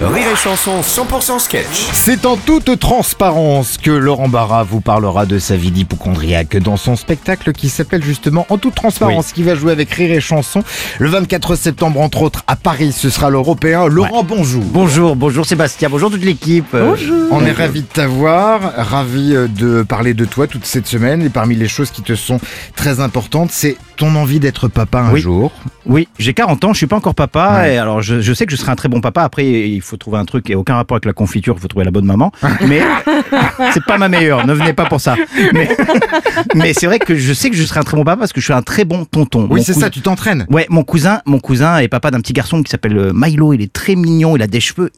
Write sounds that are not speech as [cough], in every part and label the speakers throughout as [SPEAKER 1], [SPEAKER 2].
[SPEAKER 1] Rire et Chanson 100% sketch.
[SPEAKER 2] C'est en toute transparence que Laurent Barra vous parlera de sa vie d'hypochondriaque dans son spectacle qui s'appelle justement En toute transparence, qui va jouer avec Rire et Chanson le 24 septembre entre autres à Paris. Ce sera l'Européen. Laurent, bonjour.
[SPEAKER 3] Bonjour, bonjour Sébastien, bonjour toute l'équipe. Bonjour.
[SPEAKER 2] On est ravis de t'avoir, ravis euh, de parler de toi toute cette semaine et parmi les choses qui te sont très importantes, c'est ton envie d'être papa un
[SPEAKER 3] Oui.
[SPEAKER 2] jour.
[SPEAKER 3] Oui, j'ai 40 ans, je suis pas encore papa,
[SPEAKER 2] Ouais.
[SPEAKER 3] et alors je, je sais que je serai un très bon papa. Après, il faut trouver un truc n'a aucun rapport avec la confiture, il faut trouver la bonne maman. [laughs] Mais c'est pas ma meilleure, ne venez pas pour ça. Mais, mais c'est vrai que je sais que je serai un très bon papa parce que je suis un très bon tonton.
[SPEAKER 2] Oui, c'est ça, tu t'entraînes.
[SPEAKER 3] Ouais, mon cousin, mon cousin est papa d'un petit garçon qui s'appelle euh, Milo. Il est très mignon. Il a des cheveux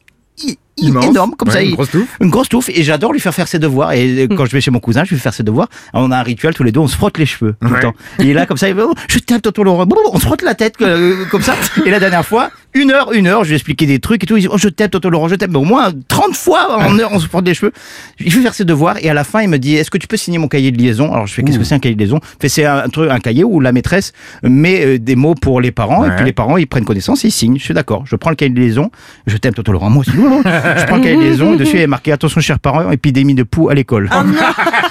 [SPEAKER 2] Immense.
[SPEAKER 3] énormes comme
[SPEAKER 2] Ouais,
[SPEAKER 3] ça.
[SPEAKER 2] une grosse touffe.
[SPEAKER 3] Une grosse touffe. Et j'adore lui faire faire ses devoirs. Et euh, quand je vais chez mon cousin, je lui fais faire ses devoirs. On a un rituel tous les deux. On se frotte les cheveux tout
[SPEAKER 2] Ouais.
[SPEAKER 3] le temps. Il est là comme ça. Il va, oh, je t'aime, tonton Laurent. On se frotte la tête euh, comme ça. Et la dernière fois, une heure, une heure, je lui ai expliqué des trucs et tout. Il dit, oh, je t'aime, tonton Laurent, je t'aime. Mais au moins 30 fois en [laughs] heure, on se frotte les cheveux. Il fait faire ses devoirs. Et à la fin, il me dit, est-ce que tu peux signer mon cahier de liaison? Alors je fais, qu'est-ce que c'est un cahier de liaison? Fait, c'est un, truc, un cahier où la maîtresse met euh, des mots pour les parents. Et puis les parents, ils prennent connaissance ils signent. Je suis d'accord. Je prends le cahier de liaison. Je t'aime, tonton Laurent. Moi aussi. Je prends le cahier de liaison. et [laughs] Dessus, il est marqué, attention, chers parents, épidémie de poux à l'école. Voilà. [laughs]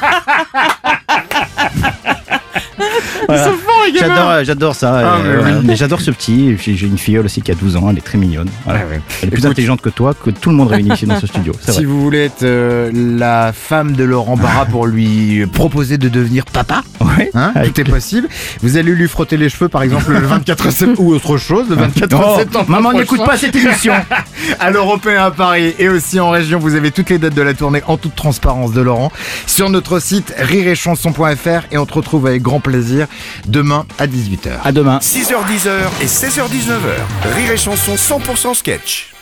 [SPEAKER 3] J'adore, euh, j'adore ça.
[SPEAKER 2] Ah,
[SPEAKER 3] euh, voilà. j'adore ce petit. J'ai une filleule aussi qui a 12 ans. Elle est très mignonne. Voilà.
[SPEAKER 2] Ouais.
[SPEAKER 3] Elle est plus
[SPEAKER 2] Écoute,
[SPEAKER 3] intelligente que toi, que tout le monde réuni ici dans ce studio. [laughs]
[SPEAKER 2] Si
[SPEAKER 3] vrai.
[SPEAKER 2] vous voulez être euh, la femme de Laurent Barra [laughs] pour lui proposer de devenir papa,
[SPEAKER 3] Ouais.
[SPEAKER 2] hein,
[SPEAKER 3] Avec
[SPEAKER 2] tout est possible. Vous allez lui frotter les cheveux, par exemple, le 24 septembre ou autre chose, le 24
[SPEAKER 3] Oh,
[SPEAKER 2] septembre.
[SPEAKER 3] maman n'écoute pas cette émission. [laughs]
[SPEAKER 2] à l'Européen à Paris et aussi en région. Vous avez toutes les dates de la tournée en toute transparence de Laurent sur notre site rireetchanson.fr et on te retrouve avec grand plaisir demain à 18h.
[SPEAKER 3] à demain.
[SPEAKER 1] 6h10 et 16h19h. Rire et Chanson 100% sketch.